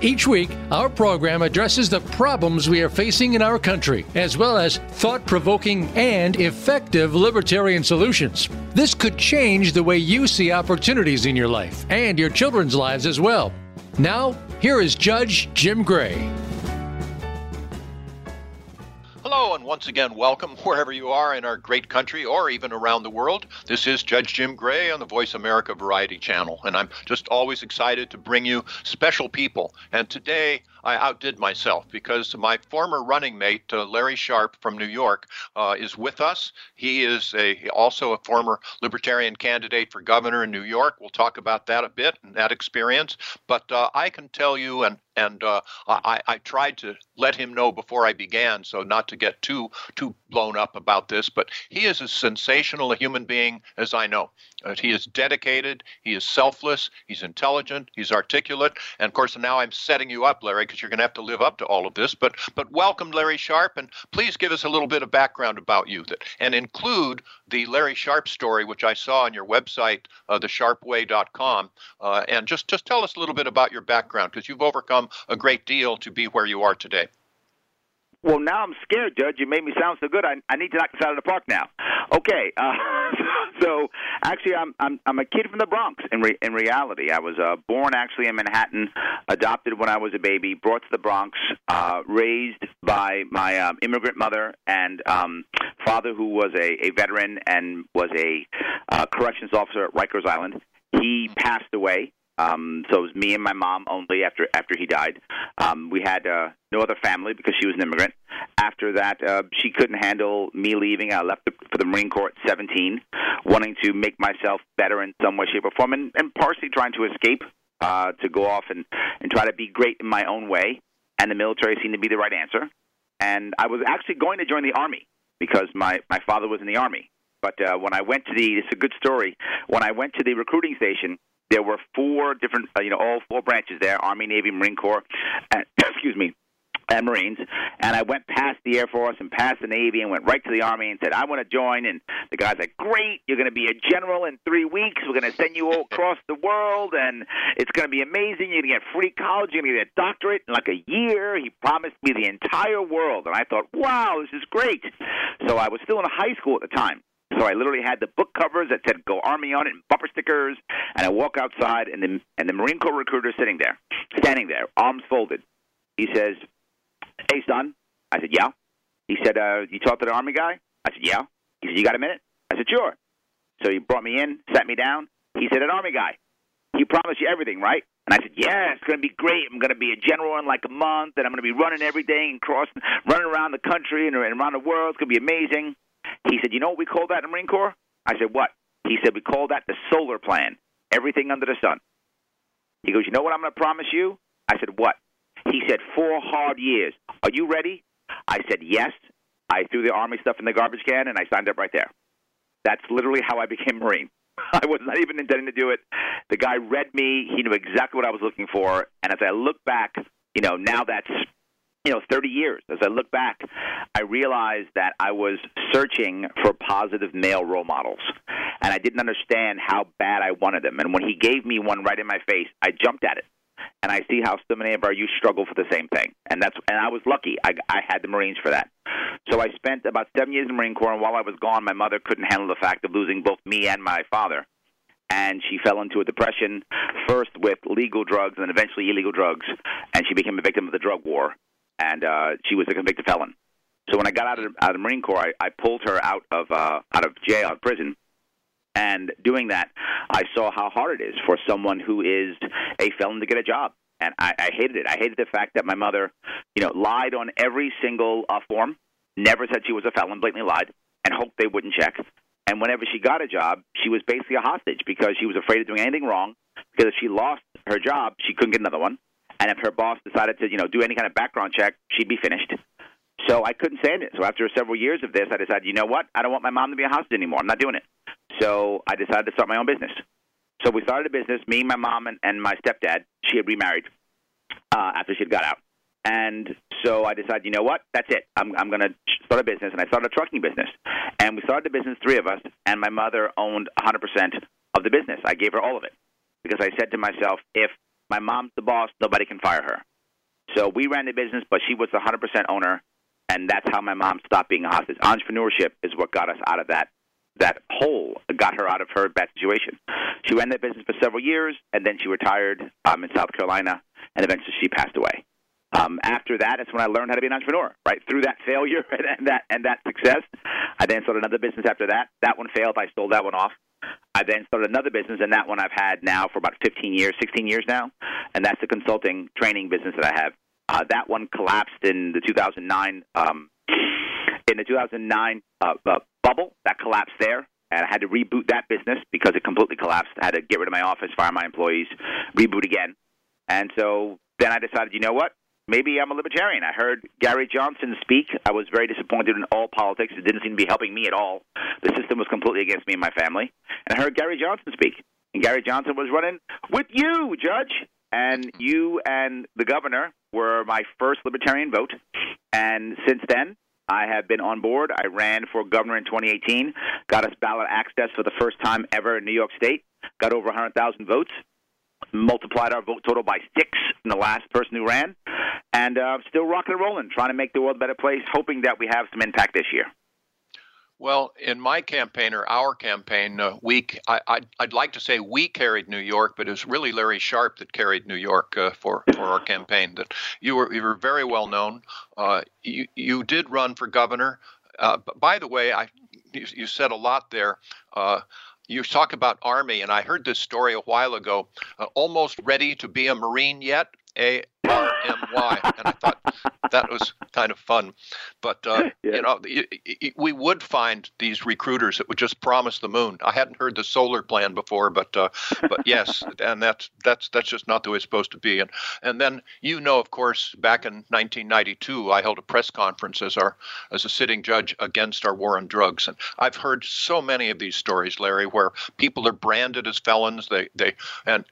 Each week, our program addresses the problems we are facing in our country, as well as thought provoking and effective libertarian solutions. This could change the way you see opportunities in your life and your children's lives as well. Now, here is Judge Jim Gray. Hello, and once again, welcome wherever you are in our great country or even around the world. This is Judge Jim Gray on the Voice America Variety Channel, and I'm just always excited to bring you special people. And today, I outdid myself because my former running mate, uh, Larry Sharpe from New York, uh, is with us. He is a also a former Libertarian candidate for governor in New York. We'll talk about that a bit and that experience. But uh, I can tell you, and and uh, I, I, tried to let him know before I began, so not to get too too blown up about this. But he is as sensational a human being as I know. Uh, he is dedicated. He is selfless. He's intelligent. He's articulate. And of course, now I'm setting you up, Larry, because you're going to have to live up to all of this. But but welcome, Larry Sharpe, and please give us a little bit of background about you, that and include the Larry Sharpe story, which I saw on your website, uh, thesharpeway.com, uh, and just just tell us a little bit about your background, because you've overcome a great deal to be where you are today. Well, now I'm scared, Judge. You made me sound so good. I, I need to knock this out of the park now. Okay, uh, so actually, I'm I'm I'm a kid from the Bronx. In re, in reality, I was uh, born actually in Manhattan, adopted when I was a baby, brought to the Bronx, uh, raised by my um, immigrant mother and um, father, who was a, a veteran and was a uh, corrections officer at Rikers Island. He passed away um, so it was me and my mom only after after he died. Um, we had uh, no other family because she was an immigrant. After that, uh, she couldn't handle me leaving. I left the, for the Marine Corps at 17, wanting to make myself better in some way, shape, or form, and, and partially trying to escape uh, to go off and, and try to be great in my own way. And the military seemed to be the right answer. And I was actually going to join the Army because my, my father was in the Army. But uh, when I went to the, it's a good story. When I went to the recruiting station, there were four different, uh, you know, all four branches there: Army, Navy, Marine Corps, and excuse me, and Marines. And I went past the Air Force and past the Navy and went right to the Army and said, I want to join. And the guy's like, Great, you're going to be a general in three weeks. We're going to send you all across the world and it's going to be amazing. You're going to get free college. You're going to get a doctorate in like a year. He promised me the entire world. And I thought, wow, this is great. So I was still in high school at the time. So I literally had the book covers that said "Go Army" on it, and bumper stickers. And I walk outside, and the and the Marine Corps recruiter sitting there, standing there, arms folded. He says, "Hey, son." I said, "Yeah." He said, uh, "You talked to the Army guy?" I said, "Yeah." He said, "You got a minute?" I said, "Sure." So he brought me in, sat me down. He said, "An Army guy. He promised you everything, right?" And I said, "Yeah, it's going to be great. I'm going to be a general in like a month, and I'm going to be running everything and crossing, running around the country and around the world. It's going to be amazing." He said, You know what we call that in the Marine Corps? I said, What? He said, We call that the solar plan. Everything under the sun. He goes, You know what I'm going to promise you? I said, What? He said, Four hard years. Are you ready? I said, Yes. I threw the Army stuff in the garbage can and I signed up right there. That's literally how I became Marine. I was not even intending to do it. The guy read me. He knew exactly what I was looking for. And as I look back, you know, now that's you know 30 years. As i look back i realized that i was searching for positive male role models and i didn't understand how bad i wanted them. And when he gave me one right in my face i jumped at it. And i see how so many of our youth struggle for the same thing. And that's and i was lucky. I i had the marines for that. So i spent about seven years in the marine corps and while i was gone my mother couldn't handle the fact of losing both me and my father. And she fell into a depression first with legal drugs and eventually illegal drugs and she became a victim of the drug war and uh, she was a convicted felon. So when I got out of out of the Marine Corps, I, I pulled her out of uh, out of jail, out of prison, and doing that, I saw how hard it is for someone who is a felon to get a job, and I, I hated it. I hated the fact that my mother, you know, lied on every single uh, form, never said she was a felon, blatantly lied, and hoped they wouldn't check. And whenever she got a job, she was basically a hostage because she was afraid of doing anything wrong. Because if she lost her job, she couldn't get another one. And if her boss decided to, you know, do any kind of background check, she'd be finished. So I couldn't stand it. So after several years of this, I decided, you know what? I don't want my mom to be a hostage anymore. I'm not doing it. So I decided to start my own business. So we started a business, me, my mom, and, and my stepdad. She had remarried uh, after she had got out. And so I decided, you know what? That's it. I'm, I'm going to start a business. And I started a trucking business. And we started the business, three of us, and my mother owned 100% of the business. I gave her all of it because I said to myself, if my mom's the boss, nobody can fire her. So we ran the business, but she was the 100% owner, and that's how my mom stopped being a hostage. Entrepreneurship is what got us out of that that hole, got her out of her bad situation. She ran that business for several years, and then she retired um, in South Carolina, and eventually she passed away. Um, after that, it's when I learned how to be an entrepreneur. Right through that failure and that and that success, I then started another business. After that, that one failed. I sold that one off. I then started another business, and that one I've had now for about 15 years, 16 years now, and that's the consulting training business that I have. Uh, that one collapsed in the 2009 um, in the 2009 uh, uh, bubble. That collapsed there, and I had to reboot that business because it completely collapsed. I had to get rid of my office, fire my employees, reboot again, and so then I decided, you know what? Maybe I'm a libertarian. I heard Gary Johnson speak. I was very disappointed in all politics. It didn't seem to be helping me at all. The system was completely against me and my family. And I heard Gary Johnson speak. And Gary Johnson was running with you, Judge. And you and the governor were my first libertarian vote. And since then, I have been on board. I ran for governor in 2018, got us ballot access for the first time ever in New York State, got over 100,000 votes multiplied our vote total by six in the last person who ran, and uh, still rocking and rolling, trying to make the world a better place, hoping that we have some impact this year. Well, in my campaign or our campaign, uh, we I, I'd, I'd like to say we carried New York, but it was really Larry Sharpe that carried New York uh, for for our campaign. That you were you were very well known. Uh, you you did run for governor. Uh, by the way, I you, you said a lot there. You talk about Army, and I heard this story a while ago. Uh, almost ready to be a Marine yet? A R M Y, and I thought that was kind of fun. But uh, yeah. you know, we would find these recruiters that would just promise the moon. I hadn't heard the solar plan before, but uh, but yes, and that's that's that's just not the way it's supposed to be. And and then you know, of course, back in 1992, I held a press conference as our as a sitting judge against our war on drugs, and I've heard so many of these stories, Larry, where people are branded as felons. They they and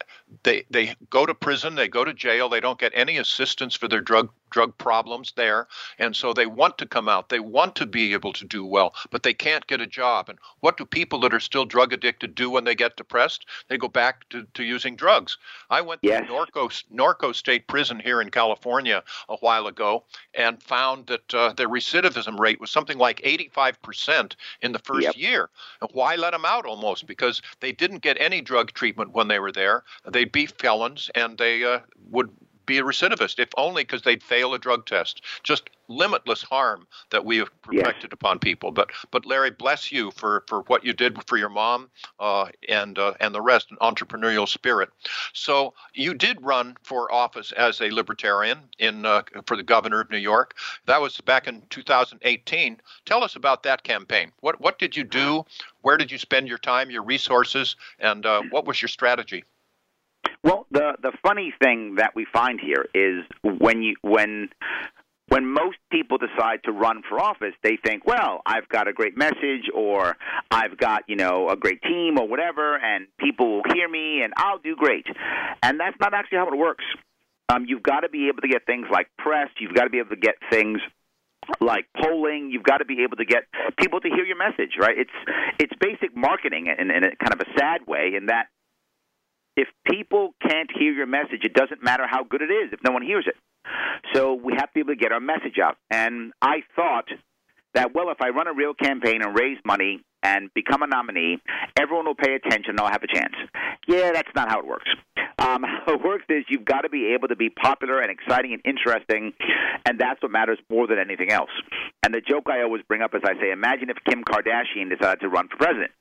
they they go to prison, they go to jail, they don't get any assistance for their drug drug problems there. And so they want to come out. They want to be able to do well, but they can't get a job. And what do people that are still drug addicted do when they get depressed? They go back to, to using drugs. I went yes. to Norco, Norco State Prison here in California a while ago and found that uh, the recidivism rate was something like 85% in the first yep. year. And why let them out almost? Because they didn't get any drug treatment when they were there. They'd be felons and they uh, would be a recidivist, if only because they'd fail a drug test. Just limitless harm that we have projected upon people. But but Larry, bless you for, for what you did for your mom uh, and uh, and the rest, an entrepreneurial spirit. So you did run for office as a libertarian in uh, for the governor of New York. That was back in 2018. Tell us about that campaign. What what did you do? Where did you spend your time, your resources, and uh, what was your strategy? Well, the the funny thing that we find here is when you when when most people decide to run for office, they think, well, I've got a great message or I've got, you know, a great team or whatever and people will hear me and I'll do great. And that's not actually how it works. Um, you've got to be able to get things like press, you've got to be able to get things like polling you've got to be able to get people to hear your message right it's it's basic marketing in, in a kind of a sad way in that if people can't hear your message, it doesn't matter how good it is if no one hears it. So we have to be able to get our message out. And I thought that, well, if I run a real campaign and raise money and become a nominee, everyone will pay attention and I'll have a chance. Yeah, that's not how it works. Um, how it works is you've got to be able to be popular and exciting and interesting, and that's what matters more than anything else. And the joke I always bring up is I say, imagine if Kim Kardashian decided to run for president,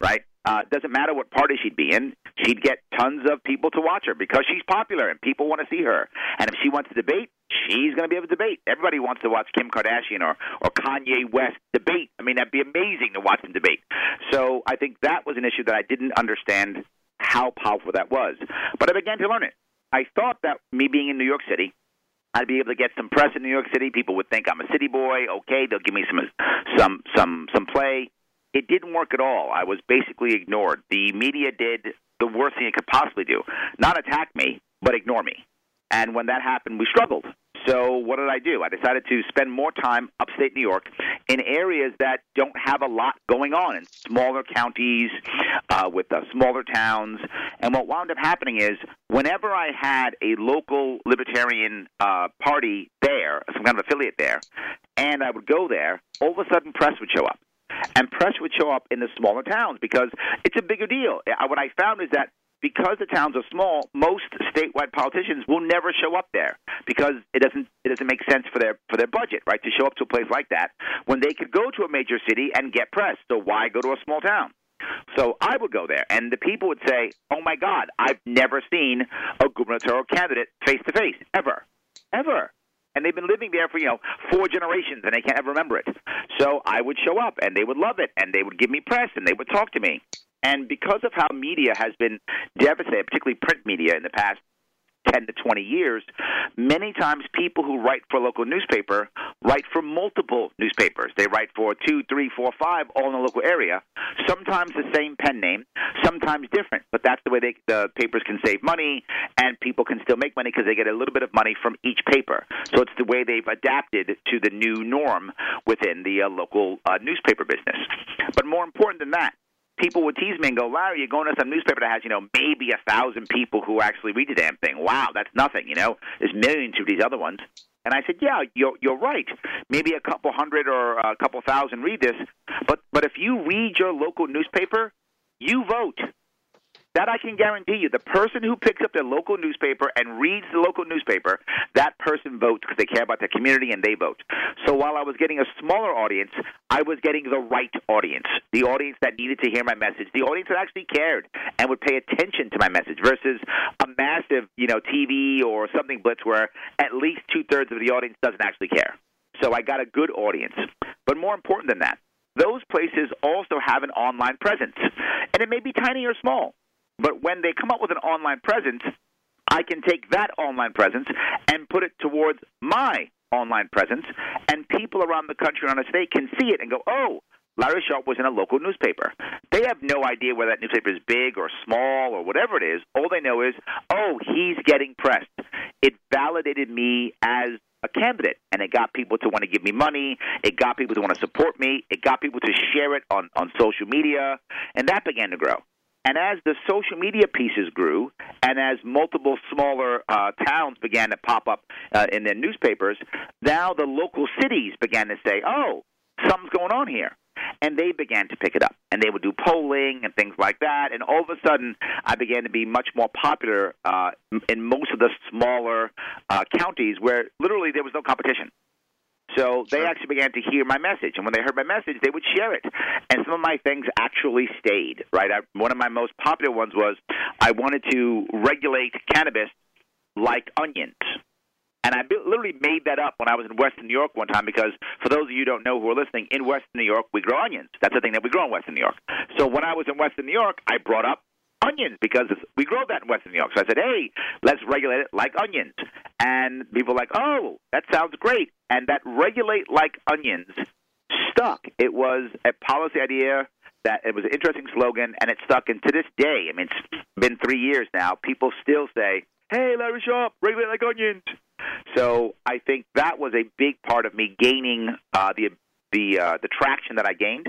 right? Uh, doesn't matter what party she'd be in, she'd get tons of people to watch her because she's popular and people want to see her. And if she wants to debate, she's going to be able to debate. Everybody wants to watch Kim Kardashian or, or Kanye West debate. I mean, that'd be amazing to watch them debate. So I think that was an issue that I didn't understand how powerful that was. But I began to learn it. I thought that me being in New York City, I'd be able to get some press in New York City. People would think I'm a city boy. Okay, they'll give me some some some some play. It didn't work at all. I was basically ignored. The media did the worst thing it could possibly do: not attack me, but ignore me. And when that happened, we struggled. So what did I do? I decided to spend more time upstate New York in areas that don't have a lot going on in smaller counties uh, with uh, smaller towns. And what wound up happening is whenever I had a local libertarian uh, party there, some kind of affiliate there, and I would go there, all of a sudden press would show up. And press would show up in the smaller towns because it's a bigger deal. Uh, what I found is that because the towns are small, most statewide politicians will never show up there because it doesn't it doesn't make sense for their for their budget, right? To show up to a place like that when they could go to a major city and get press. So why go to a small town? So I would go there, and the people would say, "Oh my God, I've never seen a gubernatorial candidate face to face ever, ever." And they've been living there for you know four generations, and they can't ever remember it. So I would show up, and they would love it, and they would give me press, and they would talk to me. And because of how media has been devastated, particularly print media in the past 10 to 20 years, many times people who write for a local newspaper write for multiple newspapers. They write for two, three, four, five, all in the local area. Sometimes the same pen name, sometimes different. But that's the way they, the papers can save money, and people can still make money because they get a little bit of money from each paper. So it's the way they've adapted to the new norm within the uh, local uh, newspaper business. But more important than that, people would tease me and go, Larry, you're going to some newspaper that has, you know, maybe a thousand people who actually read the damn thing. Wow, that's nothing, you know. There's millions of these other ones. And I said, yeah, you're you're right. Maybe a couple hundred or a couple thousand read this, but but if you read your local newspaper, you vote. That I can guarantee you. The person who picks up their local newspaper and reads the local newspaper, that person votes because they care about their community and they vote. So while I was getting a smaller audience, I was getting the right audience, the audience that needed to hear my message, the audience that actually cared and would pay attention to my message versus a massive, you know, TV or something blitz where at least two thirds of the audience doesn't actually care. So I got a good audience. But more important than that, those places also have an online presence. And it may be tiny or small. But when they come up with an online presence, I can take that online presence and put it towards my online presence, and people around the country and on the state can see it and go, oh, Larry Sharpe was in a local newspaper. They have no idea whether that newspaper is big or small or whatever it is. All they know is, oh, he's getting pressed. It validated me as a candidate, and it got people to want to give me money. It got people to want to support me. It got people to share it on, on social media, and that began to grow. And as the social media pieces grew, and as multiple smaller uh, towns began to pop up uh, in their newspapers, now the local cities began to say, "Oh, something's going on here," and they began to pick it up. And they would do polling and things like that. And all of a sudden, I began to be much more popular uh, in most of the smaller uh, counties where literally there was no competition. So they actually began to hear my message, and when they heard my message, they would share it. And some of my things actually stayed. Right, I, one of my most popular ones was I wanted to regulate cannabis like onions. And I literally made that up when I was in Western New York one time because, for those of you who don't know who are listening, in Western New York we grow onions. That's the thing that we grow in Western New York. So when I was in Western New York, I brought up onions because we grow that in Western New York. So I said, hey, let's regulate it like onions. And people were like, oh, that sounds great. And that regulate like onions stuck. It was a policy idea that it was an interesting slogan, and it stuck. And to this day, I mean, it's been three years now, people still say, hey, Larry Sharpe, regulate like onions. So I think that was a big part of me gaining uh, the the uh, the traction that I gained.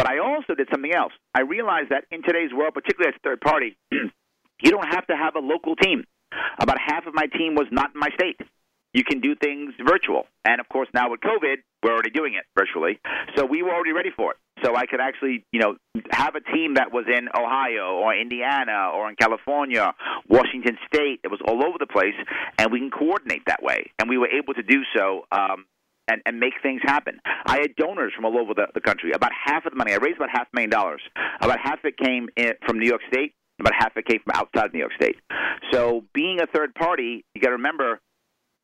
But I also did something else. I realized that in today's world, particularly as a third party, you don't have to have a local team. About half of my team was not in my state. You can do things virtual. And of course, now with COVID, we're already doing it virtually. So we were already ready for it. So I could actually, you know, have a team that was in Ohio or Indiana or in California, Washington State. It was all over the place, and we can coordinate that way. And we were able to do so um, and, and make things happen. I had donors from all over the, the country. About half of the money, I raised about half a million dollars. About half of it came in, from New York State, about half it came from outside New York State. So being a third party, you got to remember,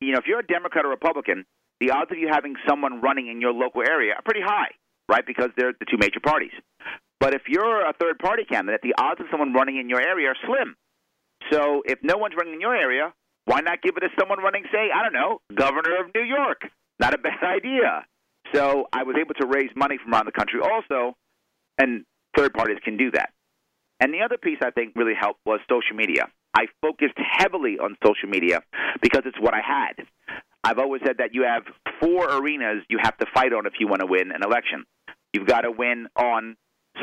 you know, if you're a Democrat or Republican, the odds of you having someone running in your local area are pretty high, right? Because they're the two major parties. But if you're a third party candidate, the odds of someone running in your area are slim. So if no one's running in your area, Why not give it to someone running, say, I don't know, governor of New York? Not a bad idea. So I was able to raise money from around the country also, and third parties can do that. And the other piece I think really helped was social media. I focused heavily on social media because it's what I had. I've always said that you have four arenas you have to fight on if you want to win an election. You've got to win on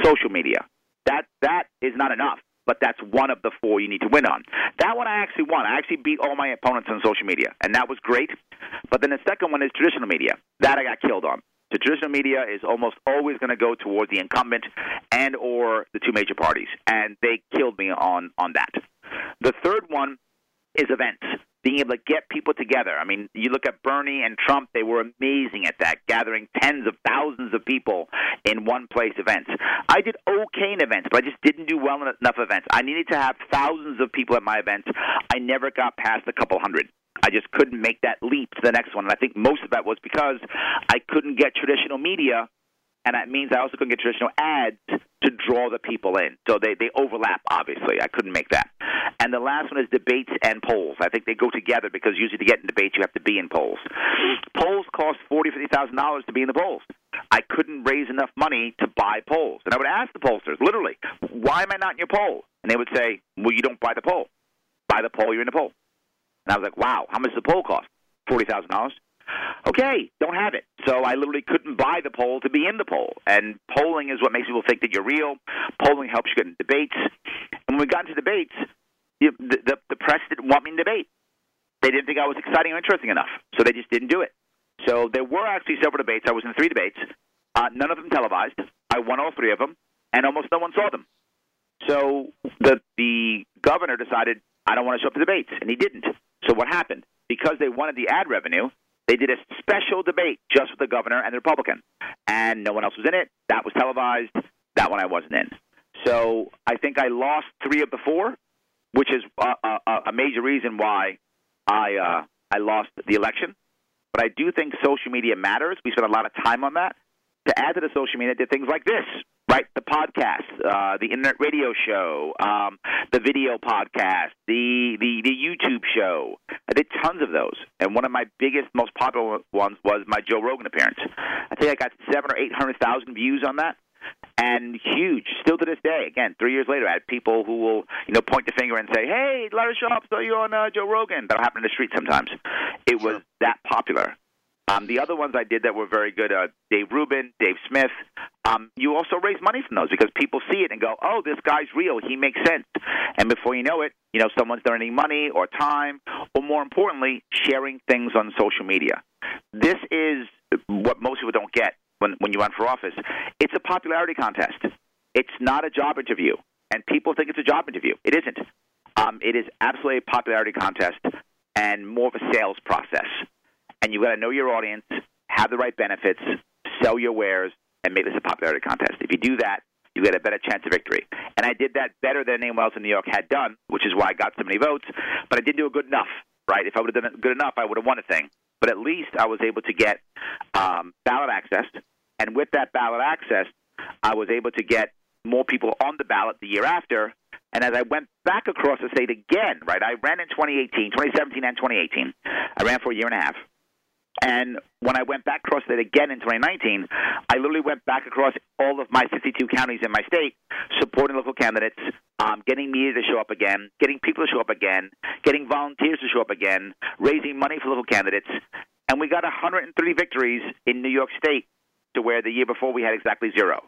social media. That that is not enough, but that's one of the four you need to win on. That one I actually won. I actually beat all my opponents on social media, and that was great. But then the second one is traditional media. That I got killed on. The traditional media is almost always going to go towards the incumbent and or the two major parties, and they killed me on on that. The third one is events being able to get people together. I mean, you look at Bernie and Trump, they were amazing at that, gathering tens of thousands of people in one place events. I did okay in events, but I just didn't do well enough events. I needed to have thousands of people at my events. I never got past a couple hundred. I just couldn't make that leap to the next one. And I think most of that was because I couldn't get traditional media and that means I also couldn't get traditional ads to draw the people in. So they, they overlap, obviously. I couldn't make that. And the last one is debates and polls. I think they go together because usually to get in debates, you have to be in polls. Polls cost forty, fifty thousand dollars to be in the polls. I couldn't raise enough money to buy polls. And I would ask the pollsters, literally, why am I not in your poll? And they would say, well, you don't buy the poll. Buy the poll, you're in the poll. And I was like, wow, how much does the poll cost? $40,000. Okay, don't have it. So I literally couldn't buy the poll to be in the poll. And polling is what makes people think that you're real. Polling helps you get in debates. And when we got into debates, the, the, the press didn't want me in debate. They didn't think I was exciting or interesting enough, so they just didn't do it. So there were actually several debates. I was in three debates, uh, none of them televised. I won all three of them, and almost no one saw them. So the the governor decided I don't want to show up to debates, and he didn't. So what happened? Because they wanted the ad revenue, they did a special debate just with the governor and the Republican, and no one else was in it. That was televised. That one I wasn't in. So I think I lost three of the four, which is a, a, a major reason why I uh, I lost the election. But I do think social media matters. We spent a lot of time on that. To add to the social media, did things like this right? The podcast, uh, the internet radio show, um, the video podcast, the, the the YouTube show. I did tons of those, and one of my biggest, most popular ones was my Joe Rogan appearance. I think I got seven or eight hundred thousand views on that. And huge, still to this day. Again, three years later, I had people who will, you know, point the finger and say, "Hey, Larry Sharpe, saw you on uh, Joe Rogan." That'll happen in the street sometimes. It was that popular. Um, the other ones I did that were very good, uh, Dave Rubin, Dave Smith. Um, you also raise money from those because people see it and go, "Oh, this guy's real. He makes sense." And before you know it, you know someone's donating money or time, or more importantly, sharing things on social media. This is what most people don't get when when you run for office. It's a popularity contest. It's not a job interview, and people think it's a job interview. It isn't. Um, it is absolutely a popularity contest and more of a sales process and you've got to know your audience, have the right benefits, sell your wares, and make this a popularity contest. If you do that, you get a better chance of victory. And I did that better than anyone else in New York had done, which is why I got so many votes. But I didn't do it good enough, right? If I would have done it good enough, I would have won a thing. But at least I was able to get um, ballot access, and with that ballot access, I was able to get more people on the ballot the year after. And as I went back across the state again, right, I ran in 2018, 2017, and 2018. I ran for a year and a half. And when I went back across it again in 2019, I literally went back across all of my 52 counties in my state, supporting local candidates, um, getting media to show up again, getting people to show up again, getting volunteers to show up again, raising money for local candidates. And we got 130 victories in New York State to where the year before we had exactly zero.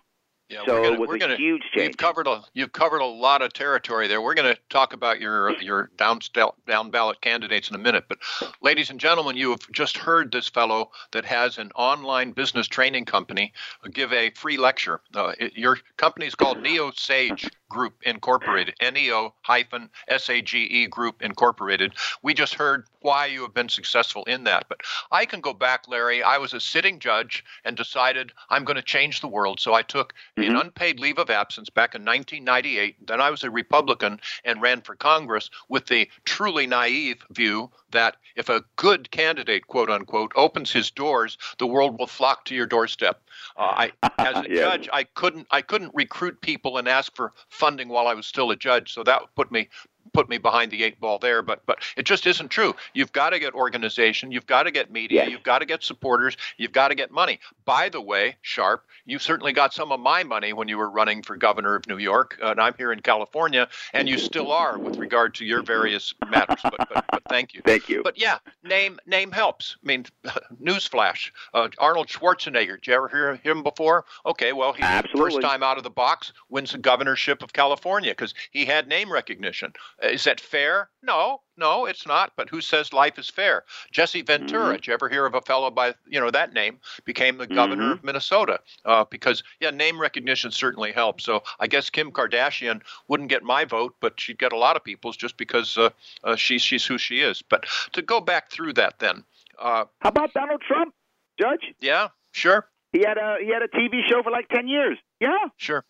Yeah, so we're gonna, it was a gonna, huge change. You've covered a you've covered a lot of territory there. We're going to talk about your your down down ballot candidates in a minute. But, ladies and gentlemen, you have just heard this fellow that has an online business training company give a free lecture. Uh, it, your company is called Neo Sage Group Incorporated. Neo hyphen S A G E Group Incorporated. We just heard why you have been successful in that. But I can go back, Larry. I was a sitting judge and decided I'm going to change the world. So I took an mm-hmm. unpaid leave of absence back in 1998. Then I was a Republican and ran for Congress with the truly naive view that if a good candidate, quote unquote, opens his doors, the world will flock to your doorstep. Uh, I, as a Yes. judge, I couldn't, I couldn't recruit people and ask for funding while I was still a judge. So that put me put me behind the eight ball there, but but it just isn't true. You've got to get organization, you've got to get media, Yes. you've got to get supporters, you've got to get money. By the way, Sharpe, you certainly got some of my money when you were running for governor of New York, uh, and I'm here in California, and you still are with regard to your various matters. But but, but thank you. Thank you. But yeah, name name helps. I mean, newsflash: uh, Arnold Schwarzenegger. Did you ever hear him before? Okay, well, he Absolutely. first time out of the box wins the governorship of California because he had name recognition. Is that fair? No, no, it's not. But who says life is fair? Jesse Ventura. Mhm. Did you ever hear of a fellow by you know that name? Became the governor of Minnesota uh, because yeah, name recognition certainly helps. So I guess Kim Kardashian wouldn't get my vote, but she'd get a lot of people's just because uh, uh, she's she's who she is. But to go back through that, then, uh, How about Donald Trump, Judge? yeah, sure, He had a he had a TV show for like ten years. Yeah. sure,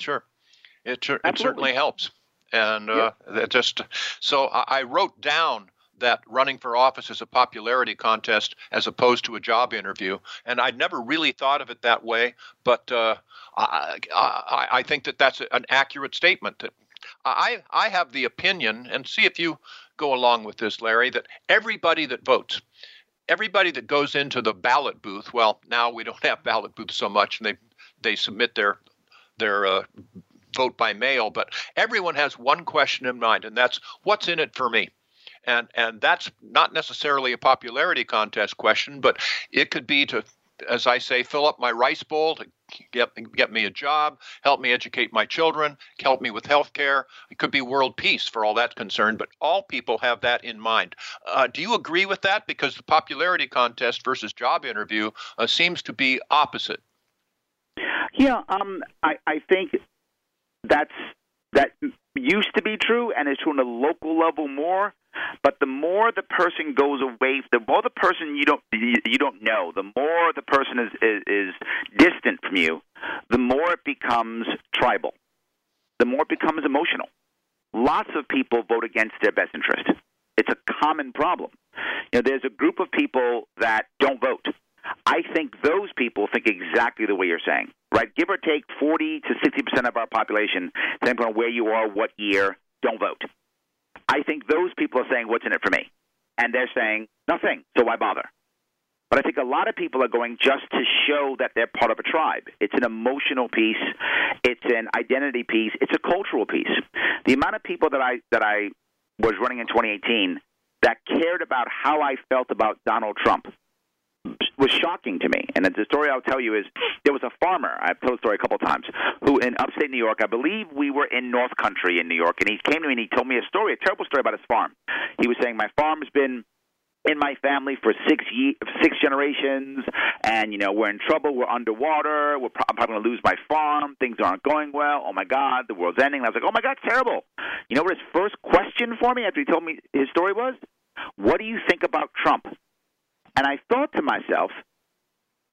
sure. It it Absolutely. certainly helps, and uh, just so I, I wrote down that running for office is a popularity contest as opposed to a job interview, and I'd never really thought of it that way, but uh, I, I I think that that's an accurate statement. That I I have the opinion, and see if you go along with this, Larry, that everybody that votes everybody that goes into the ballot booth well now we don't have ballot booths so much and they they submit their their uh, vote by mail but everyone has one question in mind and that's what's in it for me and and that's not necessarily a popularity contest question but it could be to as i say fill up my rice bowl to get get me a job help me educate my children help me with health care it could be world peace for all that's concerned but all people have that in mind uh, do you agree with that? Because the popularity contest versus job interview uh, seems to be opposite. Yeah, um, I, I think that's that used to be true and is true on a local level more. But the more the person goes away, the more the person you don't you don't know, the more the person is, is is distant from you, the more it becomes tribal, the more it becomes emotional. Lots of people vote against their best interest. It's a common problem. You know, there's a group of people that don't vote. I think those people think exactly the way you're saying, right? Give or take 40 to 60 percent of our population, depending on where you are, what year, don't vote. I think those people are saying, "What's in it for me?" and they're saying nothing. So why bother? But I think a lot of people are going just to show that they're part of a tribe. It's an emotional piece, it's an identity piece, it's a cultural piece. The amount of people that I that I was running in 2018 that cared about how I felt about Donald Trump was shocking to me. And the story I'll tell you is there was a farmer, I've told the story a couple of times, who in upstate New York, I believe we were in North Country in New York, and he came to me and he told me a story, a terrible story about his farm. He was saying, My farm's been in my family for six ye- six generations, and you know we're in trouble. We're underwater. We're pro- I'm probably going to lose my farm. Things aren't going well. Oh my God, the world's ending. And I was like, oh my God, terrible. You know what his first question for me after he told me his story was? What do you think about Trump? And I thought to myself,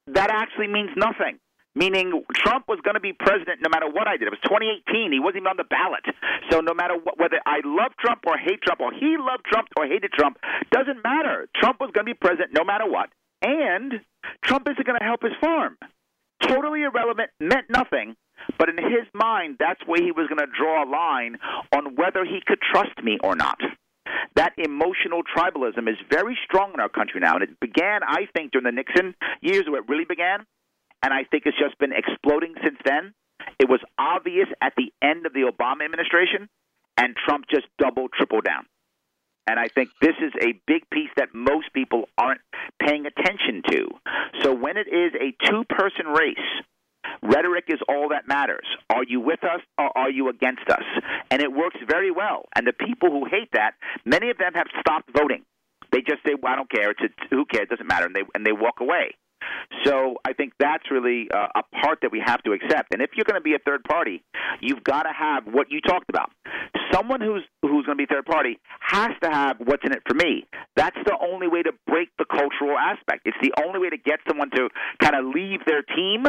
that actually means nothing. Meaning Trump was going to be president no matter what I did. It was 2018. He wasn't even on the ballot. So no matter what, whether I love Trump or hate Trump, or he loved Trump or hated Trump, doesn't matter. Trump was going to be president no matter what. And Trump isn't going to help his farm. Totally irrelevant, meant nothing. But in his mind, that's where he was going to draw a line on whether he could trust me or not. That emotional tribalism is very strong in our country now, and it began, I think, during the Nixon years, where it really began, and I think it's just been exploding since then. It was obvious at the end of the Obama administration, and Trump just double, tripled down. And I think this is a big piece that most people aren't paying attention to. So when it is a two person race, rhetoric is all that matters. Are you with us or are you against us? And it works very well. And the people who hate that, many of them have stopped voting. They just say, well, "I don't care. It's, it's who cares? It doesn't matter," and they and they walk away. So I think that's really uh, a part that we have to accept. And if you're going to be a third party, you've got to have what you talked about. Someone who's who's going to be third party has to have what's in it for me. That's the only way to break the cultural aspect. It's the only way to get someone to kind of leave their team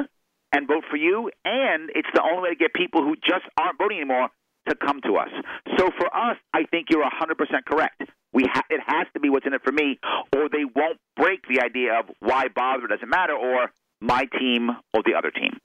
and vote for you, and it's the only way to get people who just aren't voting anymore to come to us. So for us, I think you're 100% correct. We ha- it has to be what's in it for me, or they won't break the idea of why bother it doesn't matter, or my team or the other team.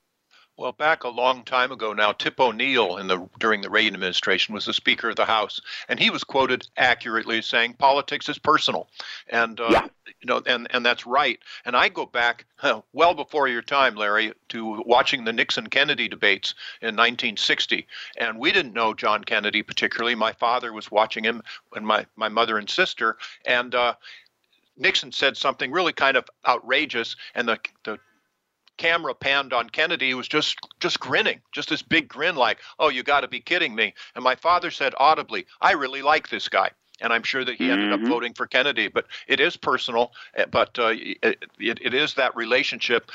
Well, back a long time ago now, Tip O'Neill in the during the Reagan administration was the Speaker of the House, and he was quoted accurately saying politics is personal, and uh, Yeah. you know, and and that's right. And I go back huh, well before your time, Larry, to watching the Nixon Kennedy debates in 1960, and we didn't know John Kennedy particularly. My father was watching him, and my my mother and sister, and. Uh, Nixon said something really kind of outrageous, and the the camera panned on Kennedy, he was just just grinning, just this big grin, like, "Oh, you got to be kidding me!" And my father said audibly, "I really like this guy." And I'm sure that he ended up Mhm. voting for Kennedy, but it is personal. eh, But uh, it, it, it is that relationship,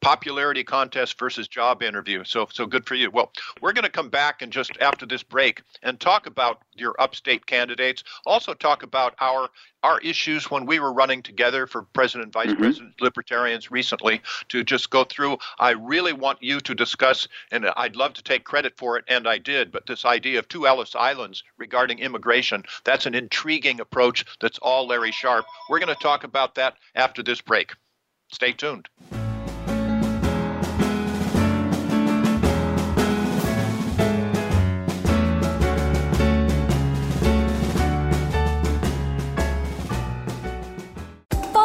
popularity contest versus job interview. So, so good for you. Well, we're going to come back and just after this break and talk about your upstate candidates. Also, talk about our our issues when we were running together for president and vice Mhm. president libertarians recently to just go through i really want you to discuss and i'd love to take credit for it and i did but this idea of two ellis islands regarding immigration that's an intriguing approach that's all larry sharpe. We're going to talk about that after this break. Stay tuned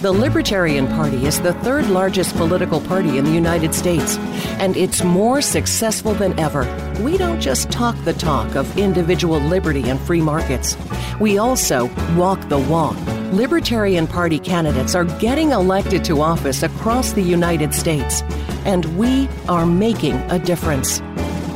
The Libertarian Party is the third largest political party in the United States, and it's more successful than ever. We don't just talk the talk of individual liberty and free markets, we also walk the walk. Libertarian Party candidates are getting elected to office across the United States, and we are making a difference.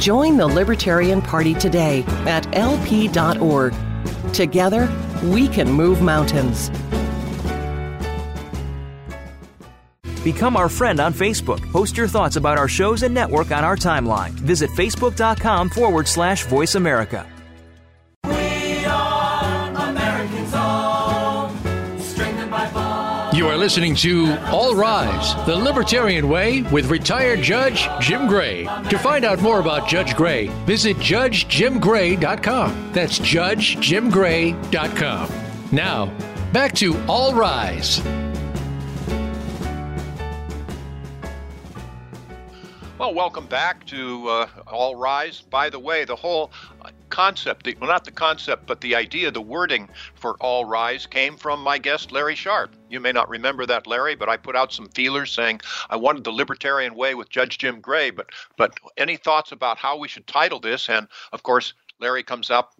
Join the Libertarian Party today at lp.org. Together, we can move mountains. Become our friend on Facebook. Post your thoughts about our shows and network on our timeline. Visit facebook.com forward slash voice America. Listening to All Rise, the Libertarian Way with retired Judge Jim Gray. To find out more about Judge Gray, visit judgejimgray.com. That's judgejimgray.com. Now, back to All Rise. Well, welcome back to uh, All Rise. By the way, the whole concept, the, well, not the concept, but the idea, the wording for All Rise came from my guest, Larry Sharpe. You may not remember that, Larry, but I put out some feelers saying I wanted the libertarian way with Judge Jim Gray. But, but any thoughts about how we should title this? And of course, Larry comes up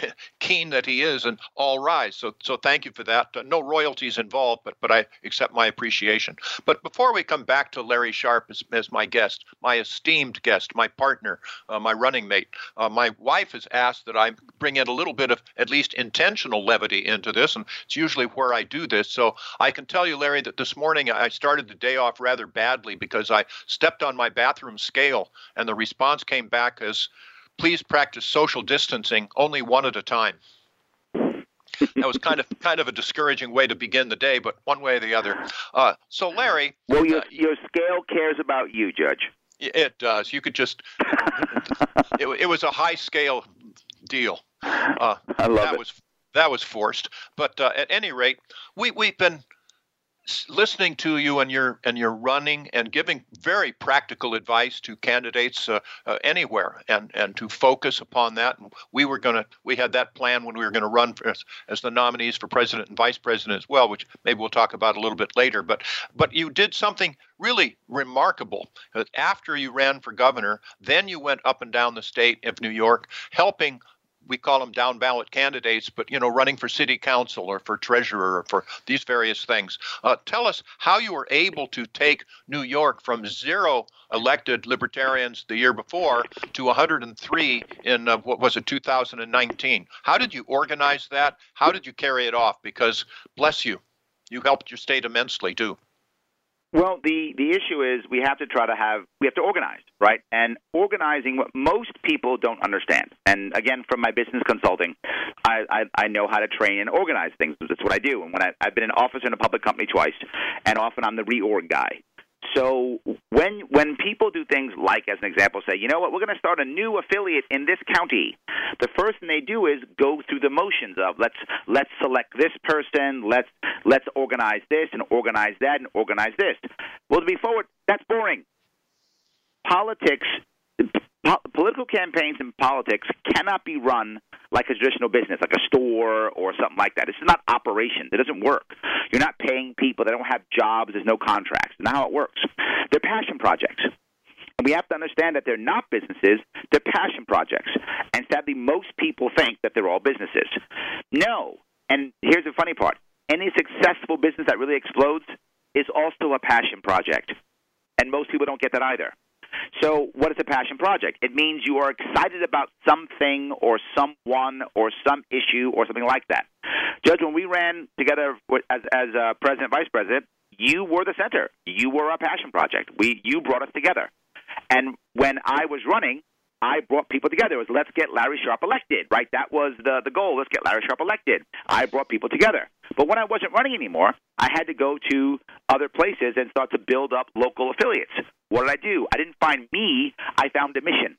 keen that he is and all rise. So so thank you for that. Uh, no royalties involved but but i accept my appreciation. But before we come back to larry sharpe as, as my guest my esteemed guest my partner uh, my running mate uh, my wife has asked that i bring in a little bit of at least intentional levity into this and it's usually where i do this. So i can tell you larry that this morning i started the day off rather badly because i stepped on my bathroom scale and the response came back as please practice social distancing only one at a time. that was kind of kind of a discouraging way to begin the day, but one way or the other. Uh, so, Larry, Well, your uh, your scale cares about you, Judge. it does. You could just. it, it was a high scale deal. Uh, I love that it. was that was forced. But uh, at any rate, we we've been listening to you and your and your running and giving very practical advice to candidates uh, uh, anywhere and and to focus upon that. And we were going to we had that plan when we were going to run for, as, as the nominees for president and vice president as well, which maybe we'll talk about a little bit later. But but you did something really remarkable. Uh, After you ran for governor, then you went up and down the state of New York, helping we call them down ballot candidates, but you know, running for city council or for treasurer or for these various things. Uh, tell us how you were able to take New York from zero elected libertarians the year before to 103 in uh, what was it 2019. How did you organize that? How did you carry it off? Because bless you, you helped your state immensely too. Well, the the issue is we have to try to have we have to organize, right? And organizing what most people don't understand. And again, from my business consulting, I I, I know how to train and organize things. That's what I do. And when I, I've been an officer in a public company twice, and often I'm the reorg guy. So when when people do things like, as an example, say, you know what, we're going to start a new affiliate in this county, the first thing they do is go through the motions of let's let's select this person, let's let's organize this and organize that and organize this. Well, to be forward, that's boring. Politics po- political campaigns and politics cannot be run like a traditional business, like a store or something like that. This is not operations. It doesn't work. You're not paying people. They don't have jobs. There's no contracts. Not how it works. They're passion projects. And we have to understand that they're not businesses, they're passion projects. And sadly, most people think that they're all businesses. No. And here's the funny part any successful business that really explodes is also a passion project. And most people don't get that either. So, what is a passion project? It means you are excited about something or someone or some issue or something like that. Judge, when we ran together as, as uh, president, vice president, you were the center. You were our passion project. We, you brought us together. And when I was running, I brought people together. It was let's get Larry Sharpe elected, right? That was the the goal. Let's get Larry Sharpe elected. I brought people together. But when I wasn't running anymore, I had to go to other places and start to build up local affiliates. What did I do? I didn't find me. I found a mission.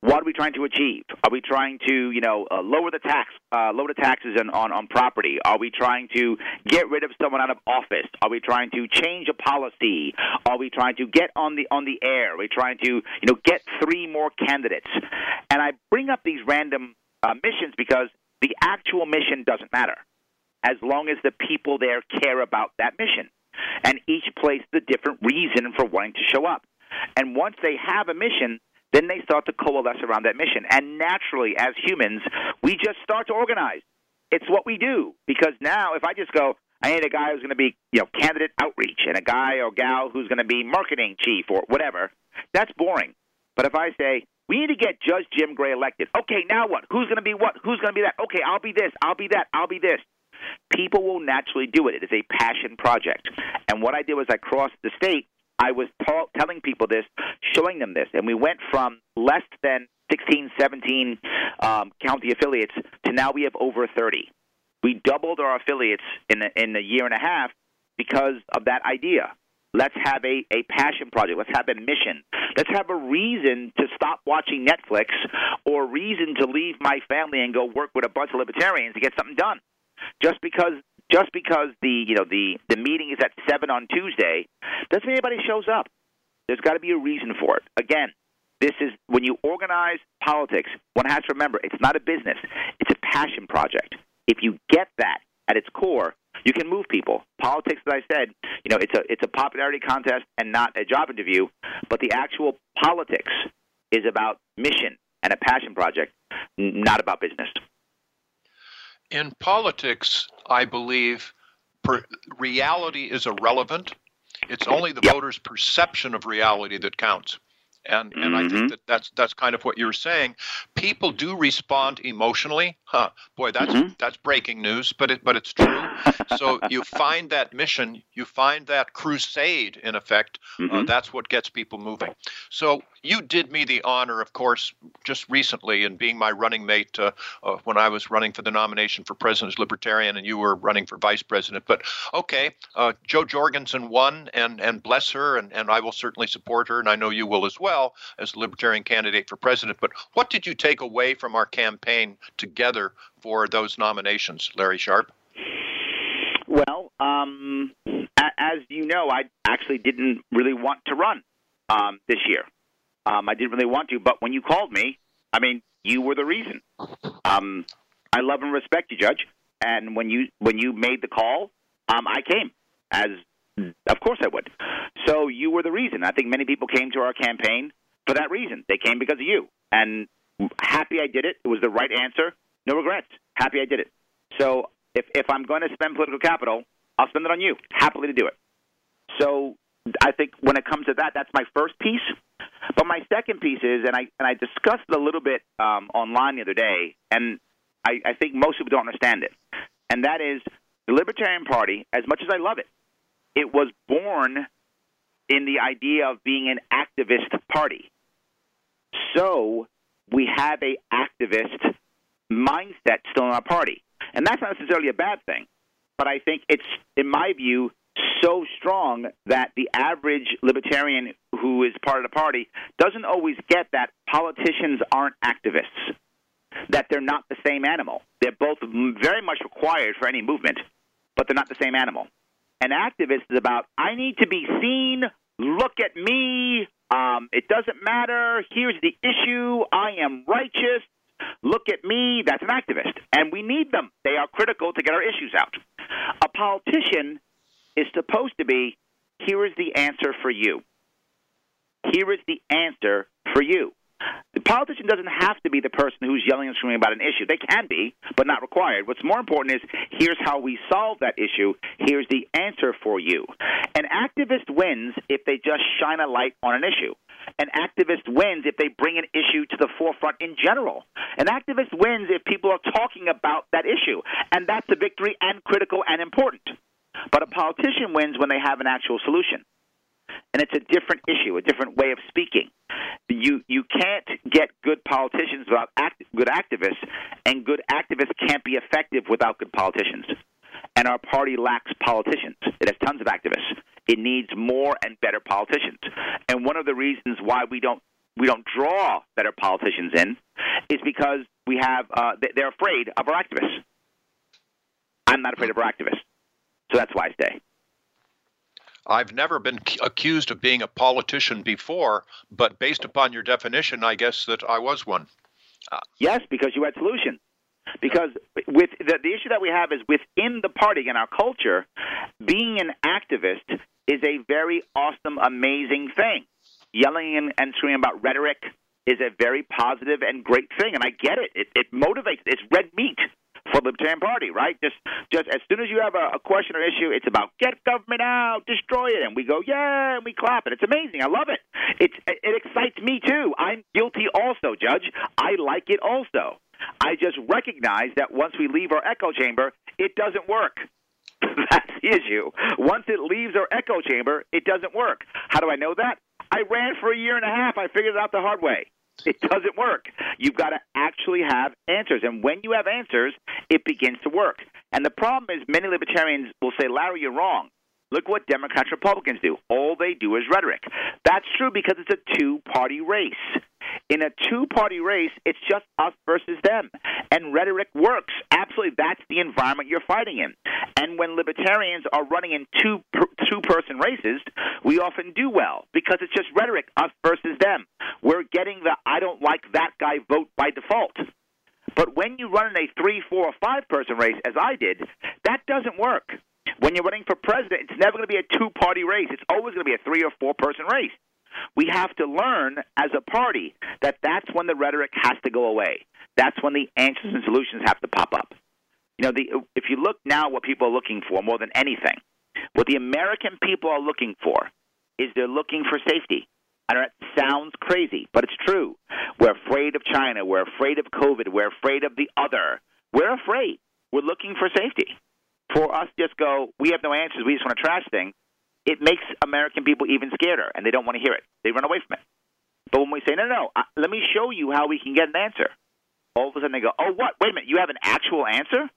What are we trying to achieve? Are we trying to, you know, uh, lower the tax, uh, lower the taxes on, on on property? Are we trying to get rid of someone out of office? Are we trying to change a policy? Are we trying to get on the on the air? Are we trying to, you know, get three more candidates? And I bring up these random uh, missions because the actual mission doesn't matter, as long as the people there care about that mission, and each place the different reason for wanting to show up. And once they have a mission, then they start to coalesce around that mission. And naturally, as humans, we just start to organize. It's what we do. Because now, if I just go, I need a guy who's going to be, you know, candidate outreach, and a guy or gal who's going to be marketing chief or whatever, that's boring. But if I say, we need to get Judge Jim Gray elected. Okay, now what? Who's going to be what? Who's going to be that? Okay, I'll be this. I'll be that. I'll be this. People will naturally do it. It is a passion project. And what I did was I crossed the state I was telling people this, showing them this, and we went from less than 16, 17 um, county affiliates to now we have over 30. We doubled our affiliates in a, in a year and a half because of that idea. Let's have a, a passion project. Let's have a mission. Let's have a reason to stop watching Netflix or reason to leave my family and go work with a bunch of libertarians to get something done. Just because just because the you know the the meeting is at seven on Tuesday doesn't mean anybody shows up. There's got to be a reason for it. Again, this is when you organize politics. One has to remember it's not a business; it's a passion project. If you get that at its core, you can move people. Politics, as I said, you know, it's a it's a popularity contest and not a job interview. But the actual politics is about mission and a passion project, not about business. In politics, I believe per, reality is irrelevant. It's only the Yep. voter's perception of reality that counts. And and I Mhm. think that that's that's kind of what you were saying. People do respond emotionally. Huh. Boy, that's Mhm. that's breaking news, but it but it's true. so you find that mission, you find that crusade in effect. Uh, Mhm. that's what gets people moving. So you did me the honor, of course, just recently in being my running mate uh, uh, when I was running for the nomination for president as Libertarian, and you were running for vice president. But okay, uh, Jo Jorgensen won, and and bless her, and, and I will certainly support her, and I know you will as well as the Libertarian candidate for president. But what did you take away from our campaign together for those nominations, Larry Sharpe? Well, um, as you know, I actually didn't really want to run um, this year. Um, I didn't really want to, but when you called me, I mean, you were the reason. Um, I love and respect you, Judge. And when you when you made the call, um, I came. As of course I would. So you were the reason. I think many people came to our campaign for that reason. They came because of you. And Happy I did it. It was the right answer. No regrets. Happy I did it. So if if I'm going to spend political capital, I'll spend it on you. Happily to do it. So I think when it comes to that, that's my first piece. But my second piece is, and I and I discussed it a little bit um, online the other day, and I, I think most people don't understand it, and that is the Libertarian Party. As much as I love it, it was born in the idea of being an activist party. So we have a activist mindset still in our party, and that's not necessarily a bad thing. But I think it's, in my view, so strong that the average libertarian who is part of the party doesn't always get that politicians aren't activists, that they're not the same animal. They're both very much required for any movement, but they're not the same animal. An activist is about, I need to be seen, look at me, um, it doesn't matter, here's the issue, I am righteous, look at me, that's an activist. And we need them. They are critical to get our issues out. A politician is supposed to be here is the answer for you. Here is the answer for you. The politician doesn't have to be the person who's yelling and screaming about an issue. They can be, but not required. What's more important is here's how we solve that issue. Here's the answer for you. An activist wins if they just shine a light on an issue. An activist wins if they bring an issue to the forefront in general. An activist wins if people are talking about that issue. And that's a victory and critical and important. But a politician wins when they have an actual solution. And it's a different issue, a different way of speaking. You you can't get good politicians without act, good activists, and good activists can't be effective without good politicians. And our party lacks politicians. It has tons of activists. It needs more and better politicians. And one of the reasons why we don't we don't draw better politicians in is because we have uh, they're afraid of our activists. I'm not afraid of our activists. So that's why I stay. I've never been accused of being a politician before, but based upon your definition, I guess that I was one. Uh, yes, because you had solutions. Because with the, the issue that we have is within the party and our culture, being an activist is a very awesome, amazing thing. Yelling and, and screaming about rhetoric is a very positive and great thing, and I get it. It, it motivates. It's red meat for the Libertarian Party, right? Just just as soon as you have a, a question or issue, it's about get government out, destroy it, and we go yeah, and we clap it. It's amazing. I love it. It's it excites me too. I'm guilty also, Judge. I like it also. I just recognize that once we leave our echo chamber, it doesn't work. That's the issue. Once it leaves our echo chamber, it doesn't work. How do I know that? I ran for a year and a half. I figured it out the hard way. It doesn't work. You've got to actually have answers. And when you have answers, it begins to work. And the problem is, many libertarians will say, Larry, you're wrong. Look what Democrats Republicans do. All they do is rhetoric. That's true because it's a two party race. In a two party race, it's just us versus them. And rhetoric works. Absolutely. That's the environment you're fighting in. And when libertarians are running in two two person races, we often do well because it's just rhetoric, us versus them. We're getting the I don't like that guy vote by default. But when you run in a three, four, or five person race, as I did, that doesn't work. When you're running for president, it's never going to be a two party race. It's always going to be a three or four person race. We have to learn as a party that that's when the rhetoric has to go away. That's when the answers and solutions have to pop up. You know, the, if you look now, what people are looking for more than anything, what the American people are looking for is they're looking for safety. I know it sounds crazy, but it's true. We're afraid of China. We're afraid of COVID. We're afraid of the other. We're afraid. We're looking for safety for us just go, we have no answers, we just want to trash things, it makes American people even scarier, and they don't want to hear it. They run away from it. But when we say, no, no, no, let me show you how we can get an answer, all of a sudden they go, oh, what? Wait a minute, you have an actual answer?